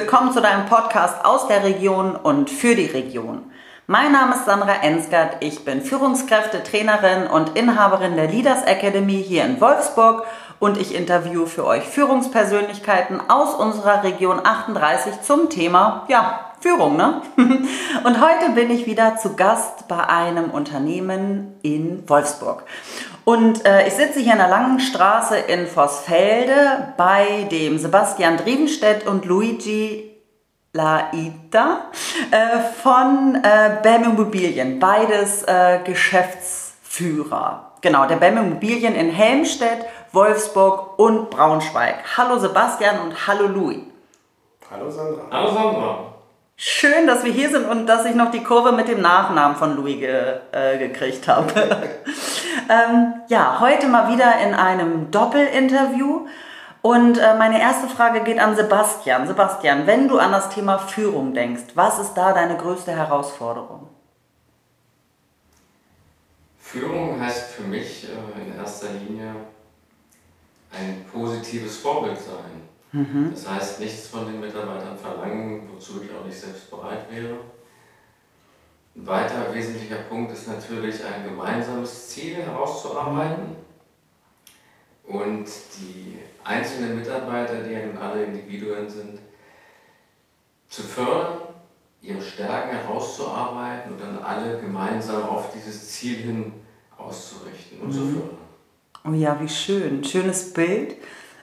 willkommen zu deinem Podcast aus der Region und für die Region. Mein Name ist Sandra Ensgard, ich bin Führungskräfte, Trainerin und Inhaberin der Leaders Academy hier in Wolfsburg und ich interviewe für euch Führungspersönlichkeiten aus unserer Region 38 zum Thema, ja, Führung, ne? Und heute bin ich wieder zu Gast bei einem Unternehmen in Wolfsburg. Und äh, ich sitze hier in der Langen Straße in Vossfelde bei dem Sebastian Drievenstedt und Luigi Laida äh, von äh, BAM Immobilien, beides äh, Geschäftsführer. Genau, der BAM Immobilien in Helmstedt, Wolfsburg und Braunschweig. Hallo Sebastian und hallo Louis. Hallo Sandra. Hallo Sandra. Schön, dass wir hier sind und dass ich noch die Kurve mit dem Nachnamen von Louis ge, äh, gekriegt habe. ähm, ja, heute mal wieder in einem Doppelinterview. Und äh, meine erste Frage geht an Sebastian. Sebastian, wenn du an das Thema Führung denkst, was ist da deine größte Herausforderung? Führung heißt für mich äh, in erster Linie ein positives Vorbild sein. Mhm. Das heißt, nichts von den Mitarbeitern verlangen, wozu ich auch nicht selbst bereit wäre. Ein weiter wesentlicher Punkt ist natürlich, ein gemeinsames Ziel herauszuarbeiten und die einzelnen Mitarbeiter, die ja nun alle Individuen sind, zu fördern, ihre Stärken herauszuarbeiten und dann alle gemeinsam auf dieses Ziel hin auszurichten und mhm. zu fördern. Oh ja, wie schön. Schönes Bild.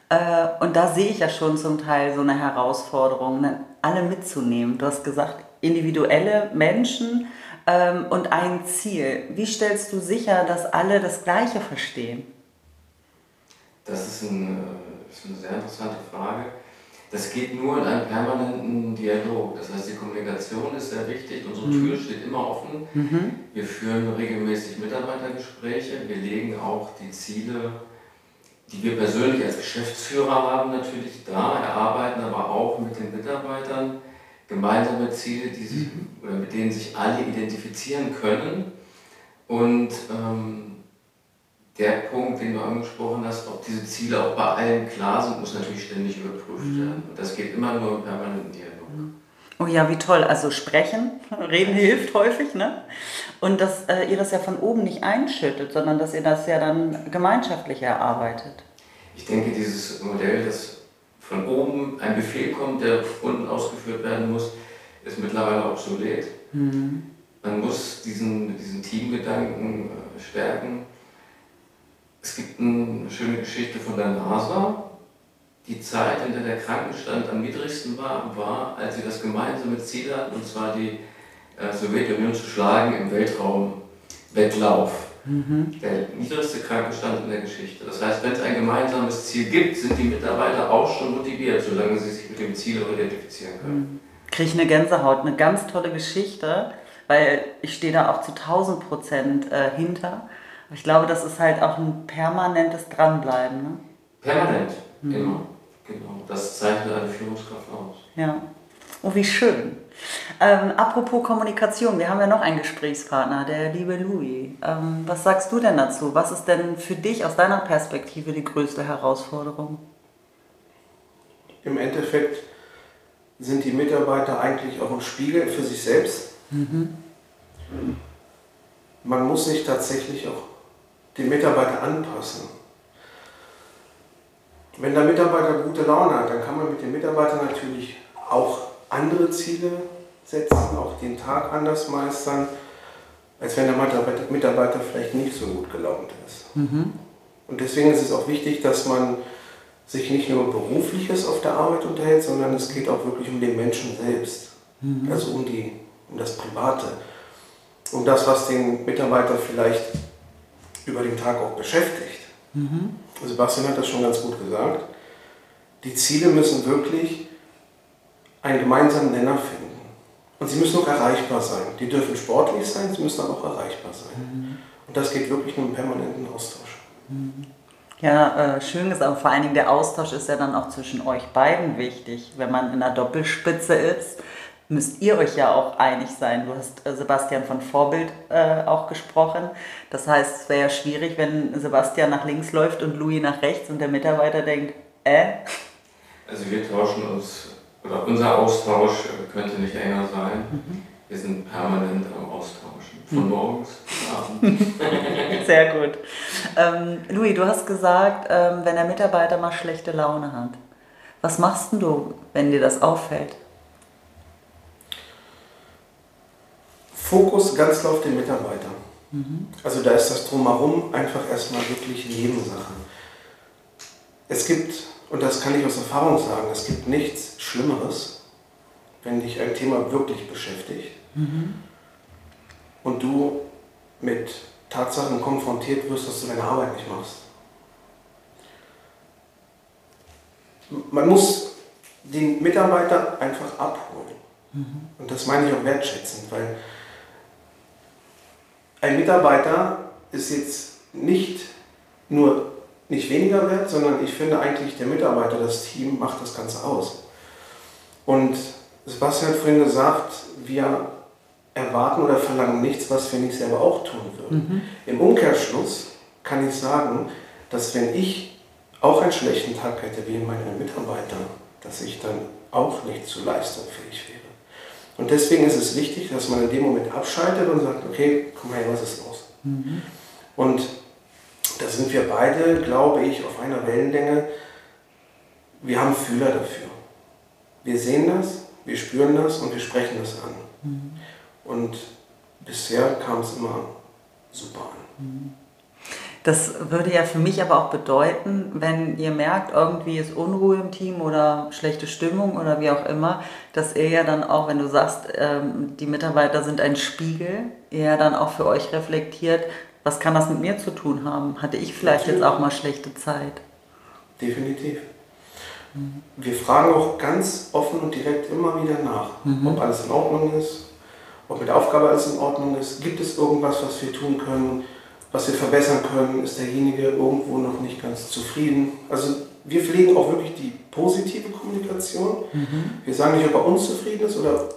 Äh, und da sehe ich ja schon zum Teil so eine Herausforderung, ne? alle mitzunehmen. Du hast gesagt, individuelle Menschen ähm, und ein Ziel. Wie stellst du sicher, dass alle das Gleiche verstehen? Das ist, ein, äh, ist eine sehr interessante Frage. Das geht nur in einem permanenten Dialog. Das heißt, die Kommunikation ist sehr wichtig. Unsere mhm. Tür steht immer offen. Mhm. Wir führen regelmäßig Mitarbeitergespräche. Wir legen auch die Ziele die wir persönlich als Geschäftsführer haben, natürlich da, erarbeiten aber auch mit den Mitarbeitern gemeinsame Ziele, die sich, mhm. oder mit denen sich alle identifizieren können. Und ähm, der Punkt, den du angesprochen hast, ob diese Ziele auch bei allen klar sind, muss natürlich ständig überprüft mhm. werden. Und das geht immer nur im permanenten Dialog. Oh ja, wie toll. Also sprechen, reden hilft häufig, ne? Und dass äh, ihr das ja von oben nicht einschüttet, sondern dass ihr das ja dann gemeinschaftlich erarbeitet. Ich denke, dieses Modell, dass von oben ein Befehl kommt, der unten ausgeführt werden muss, ist mittlerweile obsolet. Mhm. Man muss diesen, diesen Teamgedanken äh, stärken. Es gibt eine schöne Geschichte von der NASA, die Zeit, in der der Krankenstand am niedrigsten war, war, als sie das gemeinsame Ziel hatten, und zwar die äh, Sowjetunion zu schlagen im Weltraumwettlauf. Mhm. Der niedrigste Krankenstand in der Geschichte. Das heißt, wenn es ein gemeinsames Ziel gibt, sind die Mitarbeiter auch schon motiviert, solange sie sich mit dem Ziel auch identifizieren können. Mhm. Kriege ich eine Gänsehaut, eine ganz tolle Geschichte, weil ich stehe da auch zu 1000 Prozent äh, hinter. Aber ich glaube, das ist halt auch ein permanentes Dranbleiben. Ne? Permanent, mhm. genau. Genau, das zeichnet eine Führungskraft aus. Ja. Oh, wie schön. Ähm, apropos Kommunikation, wir haben ja noch einen Gesprächspartner, der liebe Louis. Ähm, was sagst du denn dazu? Was ist denn für dich aus deiner Perspektive die größte Herausforderung? Im Endeffekt sind die Mitarbeiter eigentlich auch ein Spiegel für sich selbst. Mhm. Man muss sich tatsächlich auch den Mitarbeiter anpassen. Wenn der Mitarbeiter gute Laune hat, dann kann man mit dem Mitarbeiter natürlich auch andere Ziele setzen, auch den Tag anders meistern, als wenn der Mitarbeiter vielleicht nicht so gut gelaunt ist. Mhm. Und deswegen ist es auch wichtig, dass man sich nicht nur berufliches auf der Arbeit unterhält, sondern es geht auch wirklich um den Menschen selbst. Mhm. Also um, die, um das Private. Um das, was den Mitarbeiter vielleicht über den Tag auch beschäftigt. Mhm. Sebastian hat das schon ganz gut gesagt. Die Ziele müssen wirklich einen gemeinsamen Nenner finden. Und sie müssen auch erreichbar sein. Die dürfen sportlich sein, sie müssen aber auch erreichbar sein. Mhm. Und das geht wirklich nur im permanenten Austausch. Mhm. Ja, äh, schön gesagt. Vor allen Dingen der Austausch ist ja dann auch zwischen euch beiden wichtig. Wenn man in einer Doppelspitze ist, müsst ihr euch ja auch einig sein. Du hast äh, Sebastian von Vorbild äh, auch gesprochen. Das heißt, es wäre ja schwierig, wenn Sebastian nach links läuft und Louis nach rechts und der Mitarbeiter denkt, äh? Also wir tauschen uns oder unser Austausch könnte nicht enger sein. Mhm. Wir sind permanent am Austauschen. Von mhm. morgens bis abends. Sehr gut. Ähm, Louis, du hast gesagt, ähm, wenn der Mitarbeiter mal schlechte Laune hat. Was machst du, wenn dir das auffällt? Fokus ganz auf den Mitarbeiter. Mhm. Also da ist das drumherum einfach erstmal wirklich Nebensache. Es gibt, und das kann ich aus Erfahrung sagen, es gibt nichts Schlimmeres, wenn dich ein Thema wirklich beschäftigt mhm. und du mit Tatsachen konfrontiert wirst, dass du deine Arbeit nicht machst. Man muss den Mitarbeiter einfach abholen. Mhm. Und das meine ich auch wertschätzend, weil ein Mitarbeiter ist jetzt nicht nur nicht weniger wert, sondern ich finde eigentlich der Mitarbeiter, das Team macht das Ganze aus. Und Sebastian hat vorhin gesagt, wir erwarten oder verlangen nichts, was wir nicht selber auch tun würden. Mhm. Im Umkehrschluss kann ich sagen, dass wenn ich auch einen schlechten Tag hätte wie meine Mitarbeiter, dass ich dann auch nicht zu leistungsfähig wäre. Und deswegen ist es wichtig, dass man in dem Moment abschaltet und sagt, okay, komm mal her, was ist los? Mhm. Und da sind wir beide, glaube ich, auf einer Wellenlänge. Wir haben Fühler dafür. Wir sehen das, wir spüren das und wir sprechen das an. Mhm. Und bisher kam es immer super an. Mhm. Das würde ja für mich aber auch bedeuten, wenn ihr merkt, irgendwie ist Unruhe im Team oder schlechte Stimmung oder wie auch immer, dass ihr ja dann auch, wenn du sagst, ähm, die Mitarbeiter sind ein Spiegel, ihr ja dann auch für euch reflektiert, was kann das mit mir zu tun haben? Hatte ich vielleicht Natürlich. jetzt auch mal schlechte Zeit? Definitiv. Wir fragen auch ganz offen und direkt immer wieder nach, mhm. ob alles in Ordnung ist, ob mit der Aufgabe alles in Ordnung ist. Gibt es irgendwas, was wir tun können? was wir verbessern können, ist derjenige irgendwo noch nicht ganz zufrieden. Also wir pflegen auch wirklich die positive Kommunikation. Mhm. Wir sagen nicht, ob er unzufrieden ist oder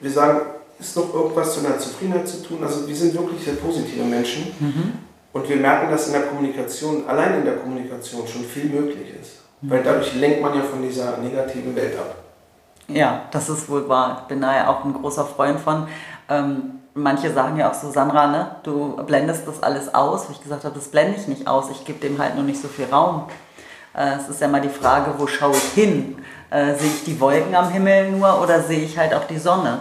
wir sagen, ist noch irgendwas zu einer Zufriedenheit zu tun. Also wir sind wirklich sehr positive Menschen mhm. und wir merken, dass in der Kommunikation, allein in der Kommunikation schon viel möglich ist. Mhm. Weil dadurch lenkt man ja von dieser negativen Welt ab. Ja, das ist wohl wahr. Ich bin da ja auch ein großer Freund von. Ähm, manche sagen ja auch so, Sandra, ne, du blendest das alles aus. Wie ich gesagt habe, das blende ich nicht aus. Ich gebe dem halt nur nicht so viel Raum. Äh, es ist ja mal die Frage, wo schaue ich hin? Äh, sehe ich die Wolken am Himmel nur oder sehe ich halt auch die Sonne?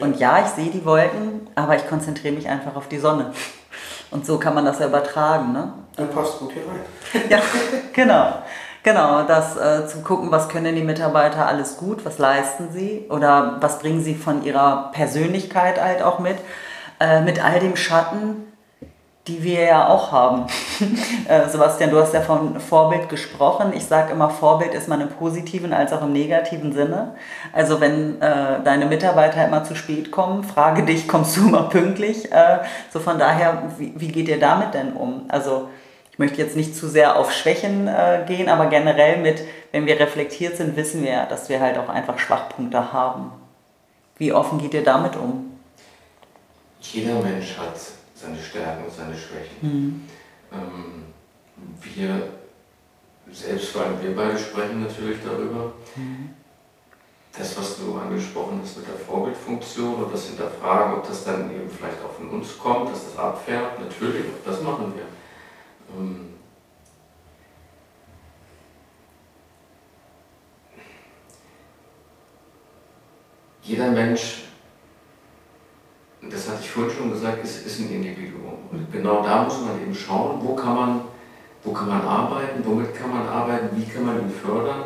Und ja, ich sehe die Wolken, aber ich konzentriere mich einfach auf die Sonne. Und so kann man das ja übertragen. Ne? Du passt gut hier rein. ja, genau. Genau, das äh, zu gucken, was können die Mitarbeiter alles gut, was leisten sie oder was bringen sie von ihrer Persönlichkeit halt auch mit, äh, mit all dem Schatten, die wir ja auch haben. äh, Sebastian, du hast ja von Vorbild gesprochen. Ich sage immer, Vorbild ist man im positiven als auch im negativen Sinne. Also wenn äh, deine Mitarbeiter immer zu spät kommen, frage dich, kommst du immer pünktlich? Äh, so von daher, wie, wie geht ihr damit denn um? Also ich möchte jetzt nicht zu sehr auf Schwächen äh, gehen, aber generell mit, wenn wir reflektiert sind, wissen wir ja, dass wir halt auch einfach Schwachpunkte haben. Wie offen geht ihr damit um? Jeder Mensch hat seine Stärken und seine Schwächen. Mhm. Ähm, wir, selbst vor allem wir beide sprechen natürlich darüber. Mhm. Das, was du angesprochen hast mit der Vorbildfunktion und das Hinterfragen, ob das dann eben vielleicht auch von uns kommt, dass das abfärbt, natürlich, das machen wir. Ähm, jeder Mensch, vorhin schon gesagt, ist, ist ein Individuum. Und genau da muss man eben schauen, wo kann man, wo kann man arbeiten, womit kann man arbeiten, wie kann man ihn fördern.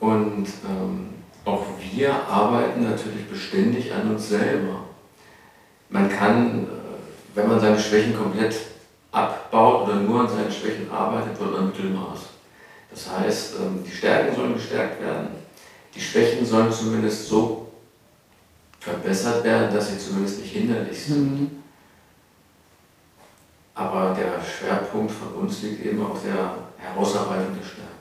Und ähm, auch wir arbeiten natürlich beständig an uns selber. Man kann, äh, wenn man seine Schwächen komplett abbaut oder nur an seinen Schwächen arbeitet, wird man Mittelmaß. Das heißt, ähm, die Stärken sollen gestärkt werden, die Schwächen sollen zumindest so verbessert werden, dass sie zumindest nicht hinderlich sind. Mhm. Aber der Schwerpunkt von uns liegt eben auf der Herausarbeitung der Stärken.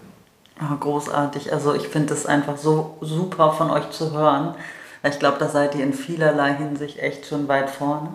Oh, großartig. Also ich finde es einfach so super von euch zu hören. Ich glaube, da seid ihr in vielerlei Hinsicht echt schon weit vorne.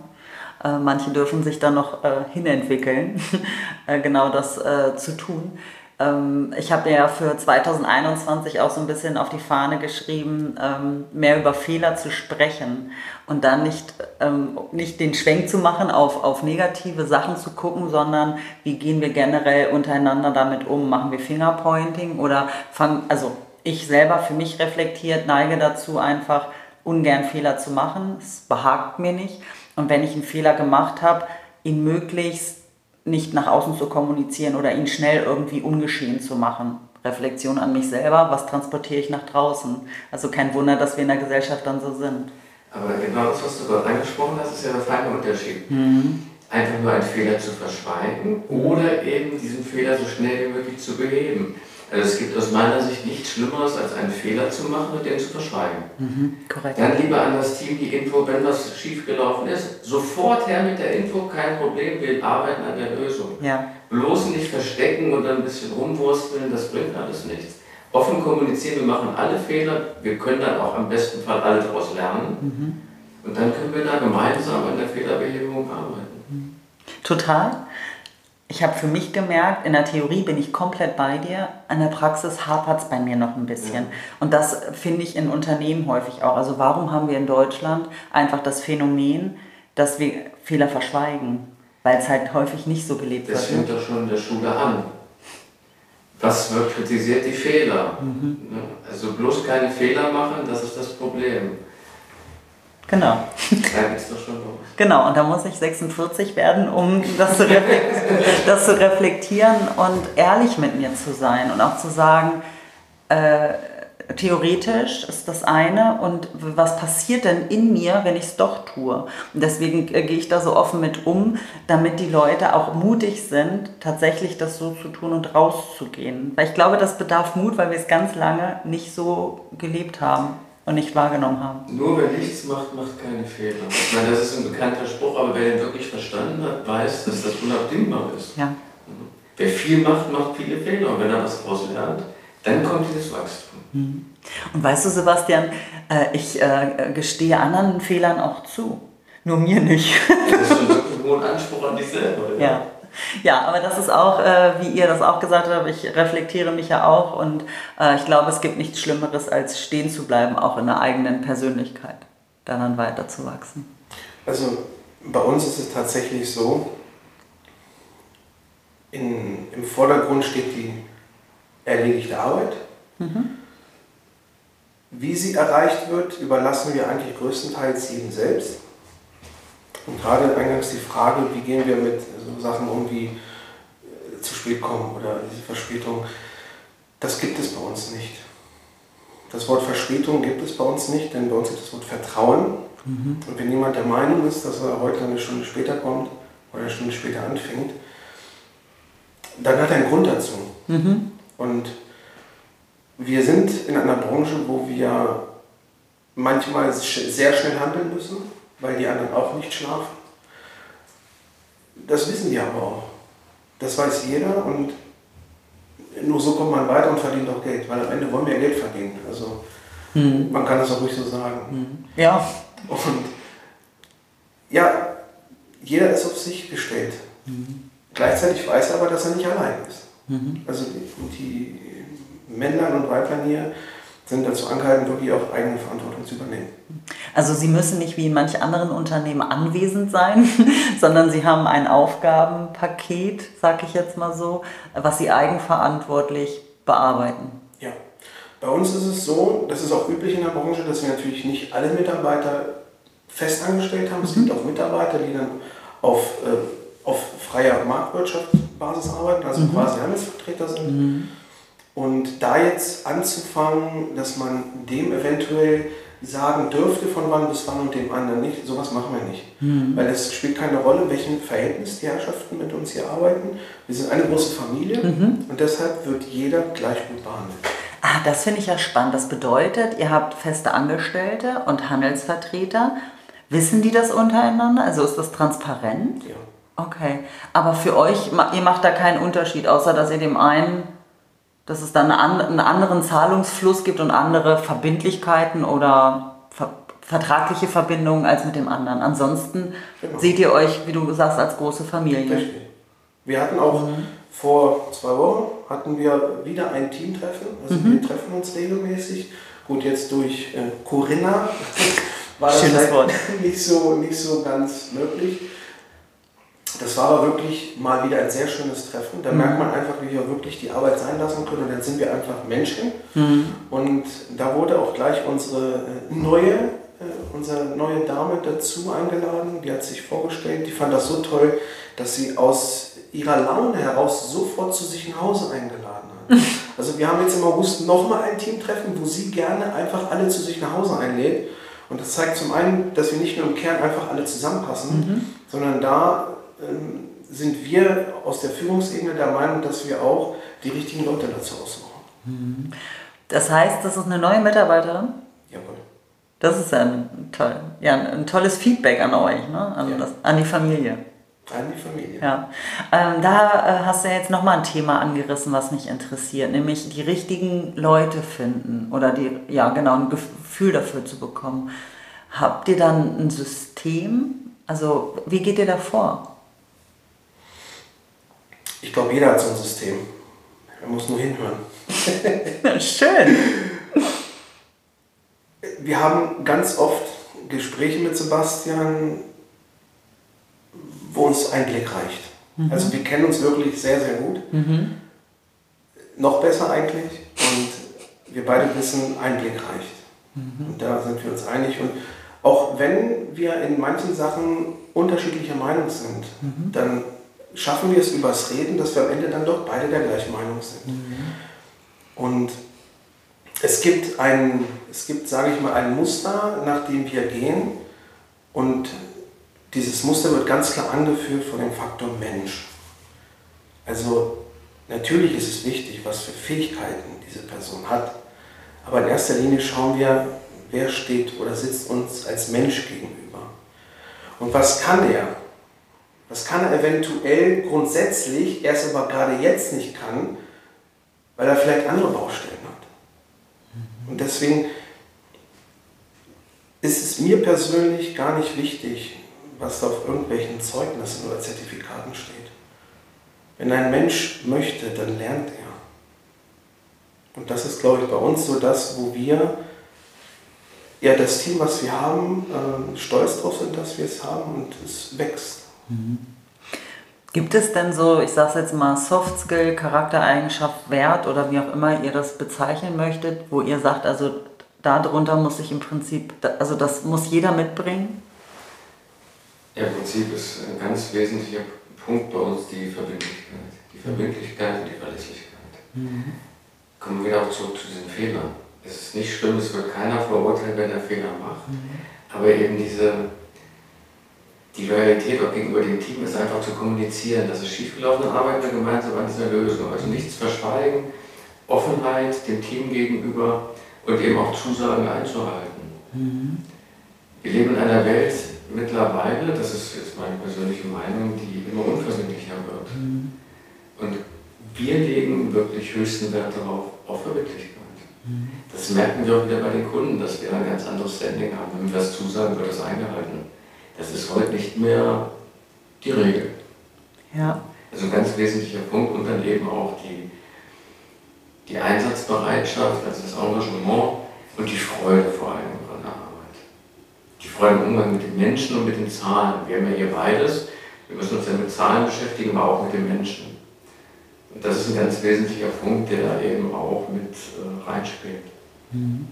Äh, manche dürfen sich da noch äh, hinentwickeln, äh, genau das zu tun. Ähm, ich habe ja für 2021 auch so ein bisschen auf die Fahne geschrieben, ähm, mehr über Fehler zu sprechen und dann nicht, ähm, nicht den Schwenk zu machen, auf, auf negative Sachen zu gucken, sondern wie gehen wir generell untereinander damit um? Machen wir Fingerpointing oder fangen, also ich selber für mich reflektiert neige dazu einfach ungern Fehler zu machen. Es behagt mir nicht. Und wenn ich einen Fehler gemacht habe, ihn möglichst nicht nach außen zu kommunizieren oder ihn schnell irgendwie ungeschehen zu machen. Reflexion an mich selber, was transportiere ich nach draußen? Also kein Wunder, dass wir in der Gesellschaft dann so sind. Aber genau das, was du gerade angesprochen hast, ist ja der feine Unterschied. Mhm. Einfach nur einen Fehler zu verschweigen oder eben diesen Fehler so schnell wie möglich zu beheben. Also es gibt aus meiner Sicht nichts Schlimmeres, als einen Fehler zu machen und den zu verschweigen. Mhm, korrekt. Dann lieber an das Team die Info, wenn was schiefgelaufen ist, sofort her mit der Info, kein Problem, wir arbeiten an der Lösung. Ja. Bloß nicht verstecken und dann ein bisschen rumwursteln, das bringt alles nichts. Offen kommunizieren, wir machen alle Fehler, wir können dann auch am besten Fall alle daraus lernen. Mhm. Und dann können wir da gemeinsam an der Fehlerbehebung arbeiten. Mhm. Total. Ich habe für mich gemerkt, in der Theorie bin ich komplett bei dir, an der Praxis hapert es bei mir noch ein bisschen. Ja. Und das finde ich in Unternehmen häufig auch. Also warum haben wir in Deutschland einfach das Phänomen, dass wir Fehler verschweigen? Weil es halt häufig nicht so gelebt das wird. Das fängt doch schon in der Schule an. Was wird kritisiert? Die Fehler. Mhm. Also bloß keine Fehler machen, das ist das Problem. Genau. Da geht's doch schon los. Genau, und da muss ich 46 werden, um das zu, das zu reflektieren und ehrlich mit mir zu sein und auch zu sagen, äh, theoretisch ist das eine und was passiert denn in mir, wenn ich es doch tue? Und deswegen äh, gehe ich da so offen mit um, damit die Leute auch mutig sind, tatsächlich das so zu tun und rauszugehen. Weil ich glaube, das bedarf Mut, weil wir es ganz lange nicht so gelebt haben und nicht wahrgenommen haben. Nur wer nichts macht, macht keine Fehler. Ich meine, das ist ein bekannter Spruch, aber wer den wirklich verstanden hat, weiß, dass das unabdingbar ist. Ja. Wer viel macht, macht viele Fehler. Und wenn er was daraus lernt, dann kommt dieses Wachstum. Mhm. Und weißt du, Sebastian, äh, ich äh, gestehe anderen Fehlern auch zu. Nur mir nicht. Das ist schon ein hohen Anspruch an dich selber. Ja. ja. Ja, aber das ist auch, äh, wie ihr das auch gesagt habt, ich reflektiere mich ja auch und äh, ich glaube, es gibt nichts Schlimmeres, als stehen zu bleiben, auch in der eigenen Persönlichkeit, dann weiter zu wachsen. Also bei uns ist es tatsächlich so, in, im Vordergrund steht die erledigte Arbeit. Mhm. Wie sie erreicht wird, überlassen wir eigentlich größtenteils jedem selbst. Und gerade eingangs die Frage, wie gehen wir mit so Sachen um wie äh, zu spät kommen oder diese Verspätung, das gibt es bei uns nicht. Das Wort Verspätung gibt es bei uns nicht, denn bei uns gibt es das Wort Vertrauen. Mhm. Und wenn jemand der Meinung ist, dass er heute eine Stunde später kommt oder eine Stunde später anfängt, dann hat er einen Grund dazu. Mhm. Und wir sind in einer Branche, wo wir manchmal sehr schnell handeln müssen weil die anderen auch nicht schlafen. Das wissen wir aber auch. Das weiß jeder und nur so kommt man weiter und verdient auch Geld, weil am Ende wollen wir Geld verdienen. Also mhm. man kann das auch ruhig so sagen. Mhm. Ja. Und ja, jeder ist auf sich gestellt. Mhm. Gleichzeitig weiß er aber, dass er nicht allein ist. Mhm. Also die, die Männlein und Weiblein hier sind dazu angehalten, wirklich auch eigene Verantwortung zu übernehmen. Also Sie müssen nicht wie in manch anderen Unternehmen anwesend sein, sondern Sie haben ein Aufgabenpaket, sage ich jetzt mal so, was Sie eigenverantwortlich bearbeiten. Ja, bei uns ist es so, das ist auch üblich in der Branche, dass wir natürlich nicht alle Mitarbeiter festangestellt haben. Es mhm. gibt auch Mitarbeiter, die dann auf, äh, auf freier Marktwirtschaftsbasis arbeiten, also mhm. quasi Handelsvertreter sind. Mhm. Und da jetzt anzufangen, dass man dem eventuell sagen dürfte, von wann bis wann und dem anderen nicht, sowas machen wir nicht. Mhm. Weil es spielt keine Rolle, in welchem Verhältnis die Herrschaften mit uns hier arbeiten. Wir sind eine große Familie mhm. und deshalb wird jeder gleich gut behandelt. Ah, das finde ich ja spannend. Das bedeutet, ihr habt feste Angestellte und Handelsvertreter. Wissen die das untereinander? Also ist das transparent? Ja. Okay. Aber für euch, ihr macht da keinen Unterschied, außer dass ihr dem einen dass es dann einen anderen Zahlungsfluss gibt und andere Verbindlichkeiten oder ver vertragliche Verbindungen als mit dem anderen. Ansonsten genau. seht ihr euch, wie du sagst, als große Familie. Richtig. Wir hatten auch mhm. vor zwei Wochen hatten wir wieder ein Teamtreffen. Also mhm. wir treffen uns regelmäßig. Gut, jetzt durch äh, Corinna war das halt nicht so, nicht so ganz möglich. Das war aber wirklich mal wieder ein sehr schönes Treffen. Da mhm. merkt man einfach, wie wir wirklich die Arbeit sein lassen können. Und dann sind wir einfach Menschen. Mhm. Und da wurde auch gleich unsere äh, neue, äh, unsere neue Dame dazu eingeladen. Die hat sich vorgestellt. Die fand das so toll, dass sie aus ihrer Laune heraus sofort zu sich nach Hause eingeladen hat. Also wir haben jetzt im August nochmal ein Teamtreffen, wo sie gerne einfach alle zu sich nach Hause einlädt. Und das zeigt zum einen, dass wir nicht nur im Kern einfach alle zusammenpassen, mhm. sondern da sind wir aus der Führungsebene der Meinung, dass wir auch die richtigen Leute dazu aussuchen. Mhm. Das heißt, das ist eine neue Mitarbeiterin? Jawohl. Das ist ja ein, toll, ja, ein tolles Feedback an euch, ne? an, ja. das, an die Familie. An die Familie. Ja. Ähm, da äh, hast du ja jetzt nochmal ein Thema angerissen, was mich interessiert, nämlich die richtigen Leute finden oder die, ja genau, ein Gefühl dafür zu bekommen. Habt ihr dann ein System? Also, wie geht ihr da vor? Ich glaube, jeder hat so ein System. Er muss nur hinhören. Schön. Wir haben ganz oft Gespräche mit Sebastian, wo uns ein Blick reicht. Mhm. Also wir kennen uns wirklich sehr, sehr gut. Mhm. Noch besser eigentlich. Und wir beide wissen, ein Blick reicht. Mhm. Und da sind wir uns einig. Und auch wenn wir in manchen Sachen unterschiedlicher Meinung sind, mhm. dann schaffen wir es übers Reden, dass wir am Ende dann doch beide der gleichen Meinung sind. Mhm. Und es gibt ein, es gibt, sage ich mal, ein Muster, nach dem wir gehen. Und dieses Muster wird ganz klar angeführt von dem Faktor Mensch. Also natürlich ist es wichtig, was für Fähigkeiten diese Person hat. Aber in erster Linie schauen wir, wer steht oder sitzt uns als Mensch gegenüber. Und was kann er? Das kann er eventuell grundsätzlich, er es aber gerade jetzt nicht kann, weil er vielleicht andere Baustellen hat. Und deswegen ist es mir persönlich gar nicht wichtig, was da auf irgendwelchen Zeugnissen oder Zertifikaten steht. Wenn ein Mensch möchte, dann lernt er. Und das ist, glaube ich, bei uns so das, wo wir ja das Team, was wir haben, äh, stolz drauf sind, dass wir es haben und es wächst. Mhm. Gibt es denn so, ich sage jetzt mal, Soft Skill, Charaktereigenschaft, Wert oder wie auch immer ihr das bezeichnen möchtet, wo ihr sagt, also darunter muss ich im Prinzip, also das muss jeder mitbringen? Ja, im Prinzip ist ein ganz wesentlicher Punkt bei uns die Verbindlichkeit. Die Verbindlichkeit und die Verlässlichkeit. Mhm. Kommen wir wieder auch zurück zu diesen Fehlern. Es ist nicht schlimm, es wird keiner verurteilt, wenn er Fehler macht, mhm. aber eben diese die Loyalität auch gegenüber dem Team ist einfach zu kommunizieren, dass es schiefgelaufen ist, arbeiten wir gemeinsam an dieser Lösung. Also nichts verschweigen, Offenheit dem Team gegenüber und eben auch Zusagen einzuhalten. Mhm. Wir leben in einer Welt mittlerweile, das ist jetzt meine persönliche Meinung, die immer unversöhnlicher wird. Mhm. Und wir legen wirklich höchsten Wert darauf, auf Verbindlichkeit. Mhm. Das merken wir auch wieder bei den Kunden, dass wir ein ganz anderes Standing haben. Wenn wir das zusagen, wird das eingehalten. Das ist heute nicht mehr die Regel. Ja. Also ein ganz wesentlicher Punkt und dann eben auch die, die Einsatzbereitschaft, also das Engagement und die Freude vor allem an der Arbeit. Die Freude im Umgang mit den Menschen und mit den Zahlen. Wir haben ja hier beides. Wir müssen uns ja mit Zahlen beschäftigen, aber auch mit den Menschen. Und das ist ein ganz wesentlicher Punkt, der da eben auch mit äh, reinspielt. Mhm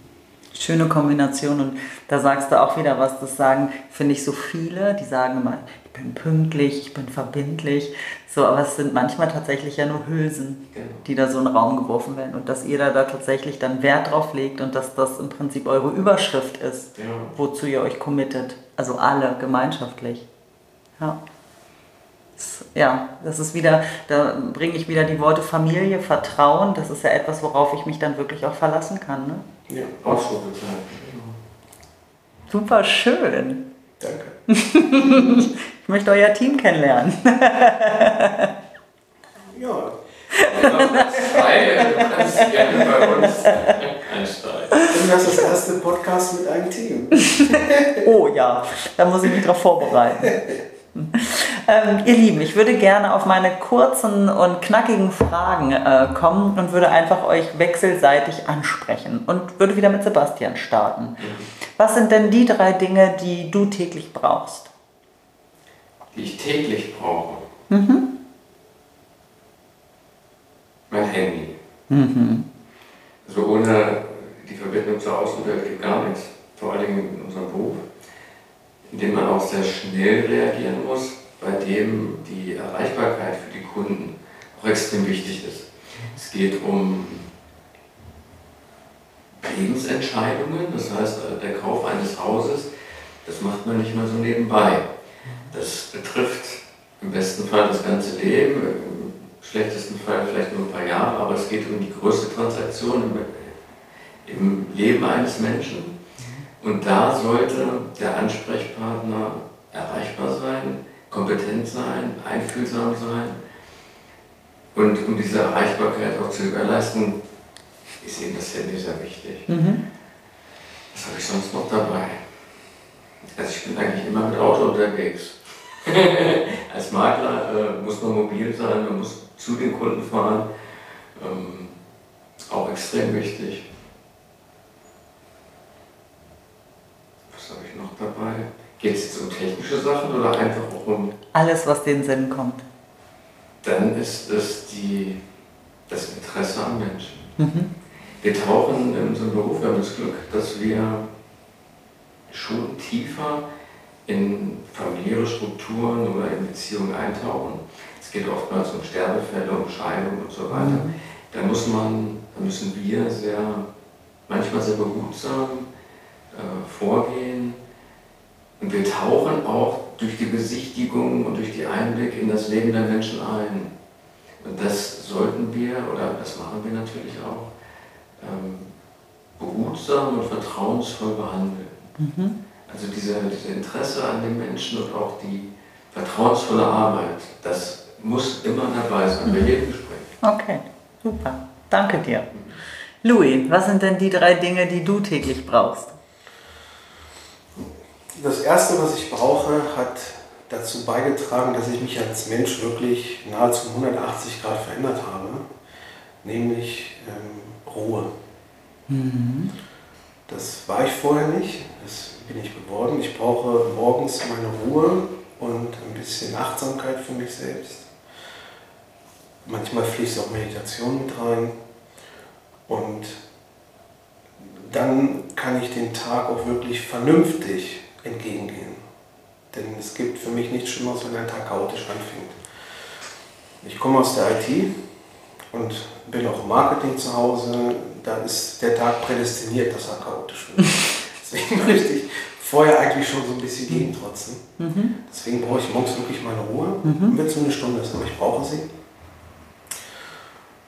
schöne Kombination und da sagst du auch wieder was, das sagen, finde ich, so viele, die sagen immer, ich bin pünktlich, ich bin verbindlich, so, aber es sind manchmal tatsächlich ja nur Hülsen, genau. die da so in den Raum geworfen werden und dass ihr da, da tatsächlich dann Wert drauf legt und dass das im Prinzip eure Überschrift ist, ja. wozu ihr euch committet, also alle gemeinschaftlich. Ja. Ja, das ist wieder, da bringe ich wieder die Worte Familie, Vertrauen, das ist ja etwas, worauf ich mich dann wirklich auch verlassen kann. Ne? Ja, Ausrufezeichen. Super schön. Danke. ich möchte euer Team kennenlernen. ja. Zwei, du kannst gerne bei uns einsteigen. Und das ist das erste Podcast mit einem Team. oh ja, da muss ich mich drauf vorbereiten. Ähm, ihr Lieben, ich würde gerne auf meine kurzen und knackigen Fragen äh, kommen und würde einfach euch wechselseitig ansprechen und würde wieder mit Sebastian starten. Was sind denn die drei Dinge, die du täglich brauchst? Die ich täglich brauche. Mhm. Mein Handy. Mhm. Also ohne die Verbindung zur Außenwelt geht gar nichts. Vor allen Dingen in unserem Beruf in dem man auch sehr schnell reagieren muss, bei dem die Erreichbarkeit für die Kunden auch extrem wichtig ist. Es geht um Lebensentscheidungen, das heißt, der Kauf eines Hauses, das macht man nicht mal so nebenbei. Das betrifft im besten Fall das ganze Leben, im schlechtesten Fall vielleicht nur ein paar Jahre, aber es geht um die größte Transaktion im, im Leben eines Menschen. Und da sollte der Ansprechpartner erreichbar sein, kompetent sein, einfühlsam sein. Und um diese Erreichbarkeit auch zu gewährleisten, ist eben das Handy sehr wichtig. Mhm. Was habe ich sonst noch dabei? Also ich bin eigentlich immer mit Auto unterwegs. Als Makler äh, muss man mobil sein, man muss zu den Kunden fahren. Ähm, auch extrem wichtig. habe ich noch dabei? Geht es jetzt um technische Sachen oder einfach auch um. Alles, was den Sinn kommt. Dann ist es die, das Interesse am Menschen. Mhm. Wir tauchen in unserem Beruf, wir haben das Glück, dass wir schon tiefer in familiäre Strukturen oder in Beziehungen eintauchen. Es geht oftmals um Sterbefälle, um Scheidung und so weiter. Mhm. Da muss man, da müssen wir sehr, manchmal sehr behutsam äh, vorgehen. Und wir tauchen auch durch die Besichtigung und durch die Einblick in das Leben der Menschen ein. Und das sollten wir, oder das machen wir natürlich auch, ähm, behutsam und vertrauensvoll behandeln. Mhm. Also diese, diese Interesse an den Menschen und auch die vertrauensvolle Arbeit, das muss immer dabei sein, mhm. bei jedem Gespräch. Okay, super. Danke dir. Louis, was sind denn die drei Dinge, die du täglich brauchst? Das Erste, was ich brauche, hat dazu beigetragen, dass ich mich als Mensch wirklich nahezu 180 Grad verändert habe, nämlich ähm, Ruhe. Mhm. Das war ich vorher nicht, das bin ich geworden. Ich brauche morgens meine Ruhe und ein bisschen Achtsamkeit für mich selbst. Manchmal fließt auch Meditation mit rein. Und dann kann ich den Tag auch wirklich vernünftig entgegengehen. Denn es gibt für mich nichts Schlimmeres, wenn ein Tag chaotisch anfängt. Ich komme aus der IT und bin auch im Marketing zu Hause. Da ist der Tag prädestiniert, dass er chaotisch wird. Deswegen möchte ich vorher eigentlich schon so ein bisschen gegentrotzen. Mhm. Deswegen brauche ich morgens wirklich meine Ruhe, mhm. wenn es nur eine Stunde ist, aber ich brauche sie.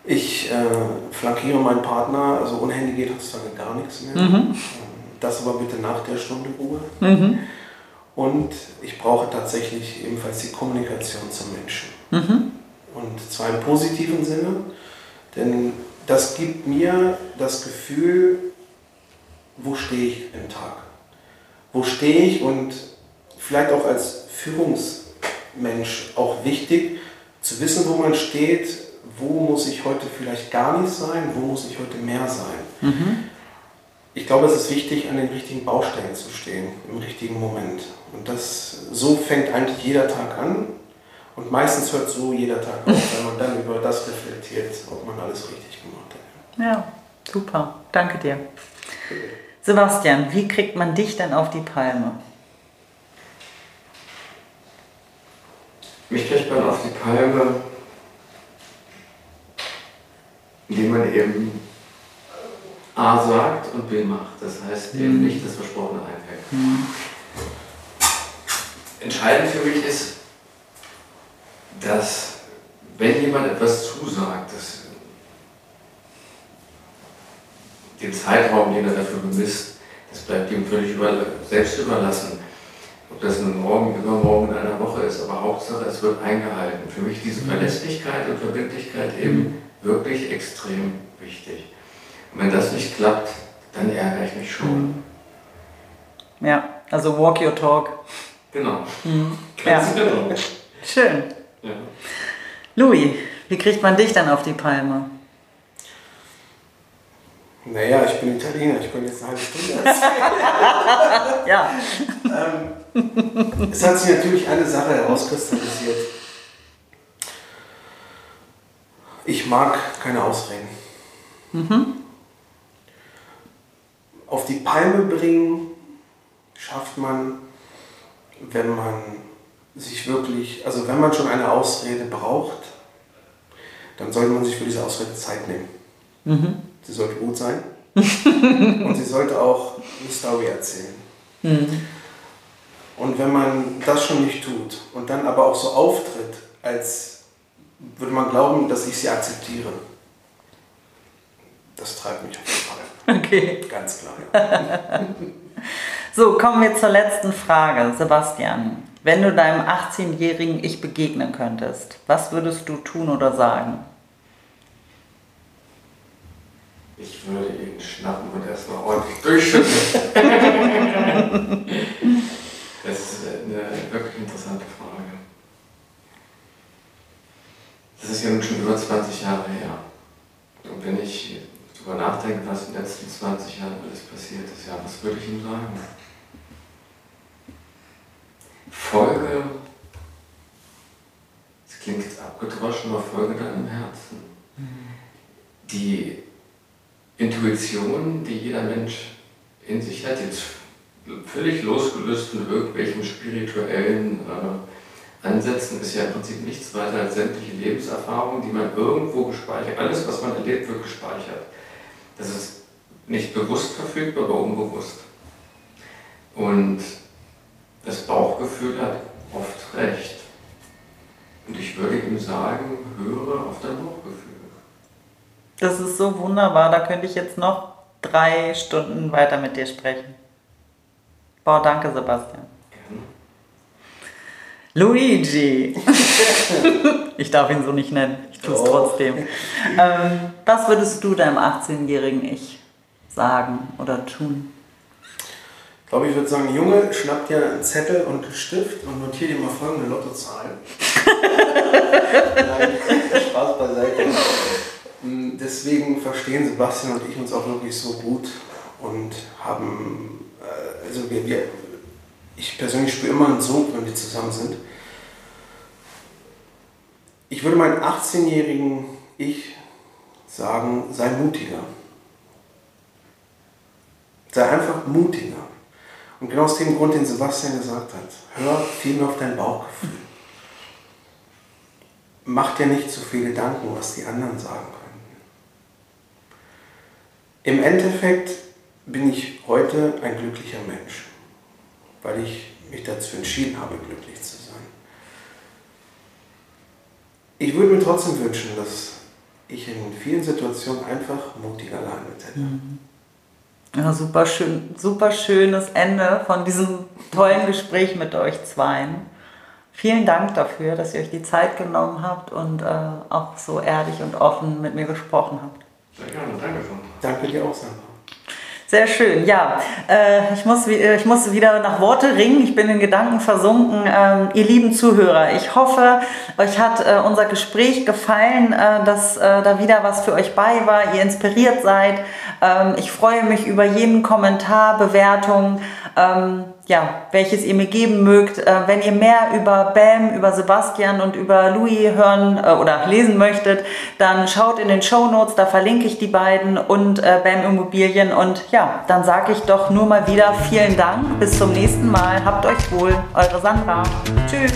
Ich äh, flankiere meinen Partner, also ohne Handy geht heutzutage gar nichts mehr. Mhm. Das aber bitte nach der Stunde Ruhe. Mhm. Und ich brauche tatsächlich ebenfalls die Kommunikation zum Menschen. Mhm. Und zwar im positiven Sinne, denn das gibt mir das Gefühl, wo stehe ich im Tag? Wo stehe ich und vielleicht auch als Führungsmensch auch wichtig zu wissen, wo man steht, wo muss ich heute vielleicht gar nicht sein, wo muss ich heute mehr sein. Mhm ich glaube, es ist wichtig, an den richtigen Baustellen zu stehen, im richtigen Moment. Und das, so fängt eigentlich jeder Tag an. Und meistens hört so jeder Tag auf, wenn man dann über das reflektiert, ob man alles richtig gemacht hat. Ja, super. Danke dir. Sebastian, wie kriegt man dich denn auf die Palme? Mich kriegt man auf die Palme, indem man eben A sagt und B macht. Das heißt mhm. eben nicht das Versprochene einhält. Mhm. Entscheidend für mich ist, dass wenn jemand etwas zusagt, dass den Zeitraum, den er dafür bemisst, das bleibt ihm völlig über, selbst überlassen. Ob das nun morgen, übermorgen in einer Woche ist, aber Hauptsache, es wird eingehalten. Für mich diese mhm. Verlässlichkeit und Verbindlichkeit eben wirklich extrem wichtig. Und wenn das nicht klappt, dann ärgere ich mich schon. Ja, also walk your talk. Genau. Mhm. Ganz ja. genau. Schön. Ja. Louis, wie kriegt man dich dann auf die Palme? Naja, ich bin Italiener, ich bin jetzt eine halbe Stunde erzählen. ja. ähm, es hat sich natürlich eine Sache herauskristallisiert. Ich mag keine Ausreden. Mhm. Auf die Palme bringen schafft man, wenn man sich wirklich, also wenn man schon eine Ausrede braucht, dann sollte man sich für diese Ausrede Zeit nehmen. Mhm. Sie sollte gut sein und sie sollte auch eine Story erzählen. Mhm. Und wenn man das schon nicht tut und dann aber auch so auftritt, als würde man glauben, dass ich sie akzeptiere, das treibt mich auf. Okay. Ganz klar. So, kommen wir zur letzten Frage. Sebastian, wenn du deinem 18-jährigen Ich begegnen könntest, was würdest du tun oder sagen? Ich würde ihn schnappen und erstmal ordentlich durchschütteln. das ist eine wirklich interessante Frage. Das ist ja nun schon über 20 Jahre her. Und wenn ich darüber nachdenke, was in den letzten 20 Jahren alles passiert ist, ja, was würde ich ihm sagen? Folge, es klingt jetzt abgedroschen, aber folge deinem Herzen. Die Intuition, die jeder Mensch in sich hat, jetzt völlig losgelöst von irgendwelchen spirituellen äh, Ansätzen, ist ja im Prinzip nichts weiter als sämtliche Lebenserfahrungen, die man irgendwo gespeichert, alles, was man erlebt, wird gespeichert. Das ist nicht bewusst verfügbar, aber unbewusst. Und das Bauchgefühl hat oft recht. Und ich würde ihm sagen, höre auf dein Bauchgefühl. Das ist so wunderbar, da könnte ich jetzt noch drei Stunden weiter mit dir sprechen. Boah, danke Sebastian. Gerne. Luigi. ich darf ihn so nicht nennen, ich tue es oh. trotzdem. Ähm, was würdest du deinem 18-jährigen Ich sagen oder tun? Ich glaube, ich würde sagen, Junge, schnapp dir einen Zettel und einen Stift und notiere dir mal folgende Lottozahl. Nein, Spaß beiseite. Mm, deswegen verstehen Sebastian und ich uns auch wirklich so gut und haben, äh, also wir, wir ich persönlich spüre immer einen Sog, wenn wir zusammen sind. Ich würde meinem 18-jährigen Ich sagen, sei mutiger. Sei einfach mutiger. Und genau aus dem Grund, den Sebastian gesagt hat, hör viel mehr auf dein Bauchgefühl. Mach dir nicht zu viele Gedanken, was die anderen sagen können. Im Endeffekt bin ich heute ein glücklicher Mensch, weil ich mich dazu entschieden habe, glücklich zu sein. Ich würde mir trotzdem wünschen, dass ich in vielen Situationen einfach mutiger gehandelt hätte. Mhm. Ja, super schön, super schönes Ende von diesem tollen Gespräch mit euch zweien. Vielen Dank dafür, dass ihr euch die Zeit genommen habt und äh, auch so ehrlich und offen mit mir gesprochen habt. Sehr gerne, danke schon. Danke dir auch, Sandra. Sehr schön, ja. Äh, ich, muss, äh, ich muss wieder nach Worte ringen. Ich bin in Gedanken versunken. Ähm, ihr lieben Zuhörer, ich hoffe, euch hat äh, unser Gespräch gefallen, dass da wieder was für euch bei war, ihr inspiriert seid. Ähm, ich freue mich über jeden Kommentar, Bewertung. Ähm, ja, welches ihr mir geben mögt. Äh, wenn ihr mehr über Bam, über Sebastian und über Louis hören äh, oder lesen möchtet, dann schaut in den Show Notes, da verlinke ich die beiden und äh, Bam Immobilien. Und ja, dann sage ich doch nur mal wieder vielen Dank. Bis zum nächsten Mal. Habt euch wohl. Eure Sandra. Tschüss.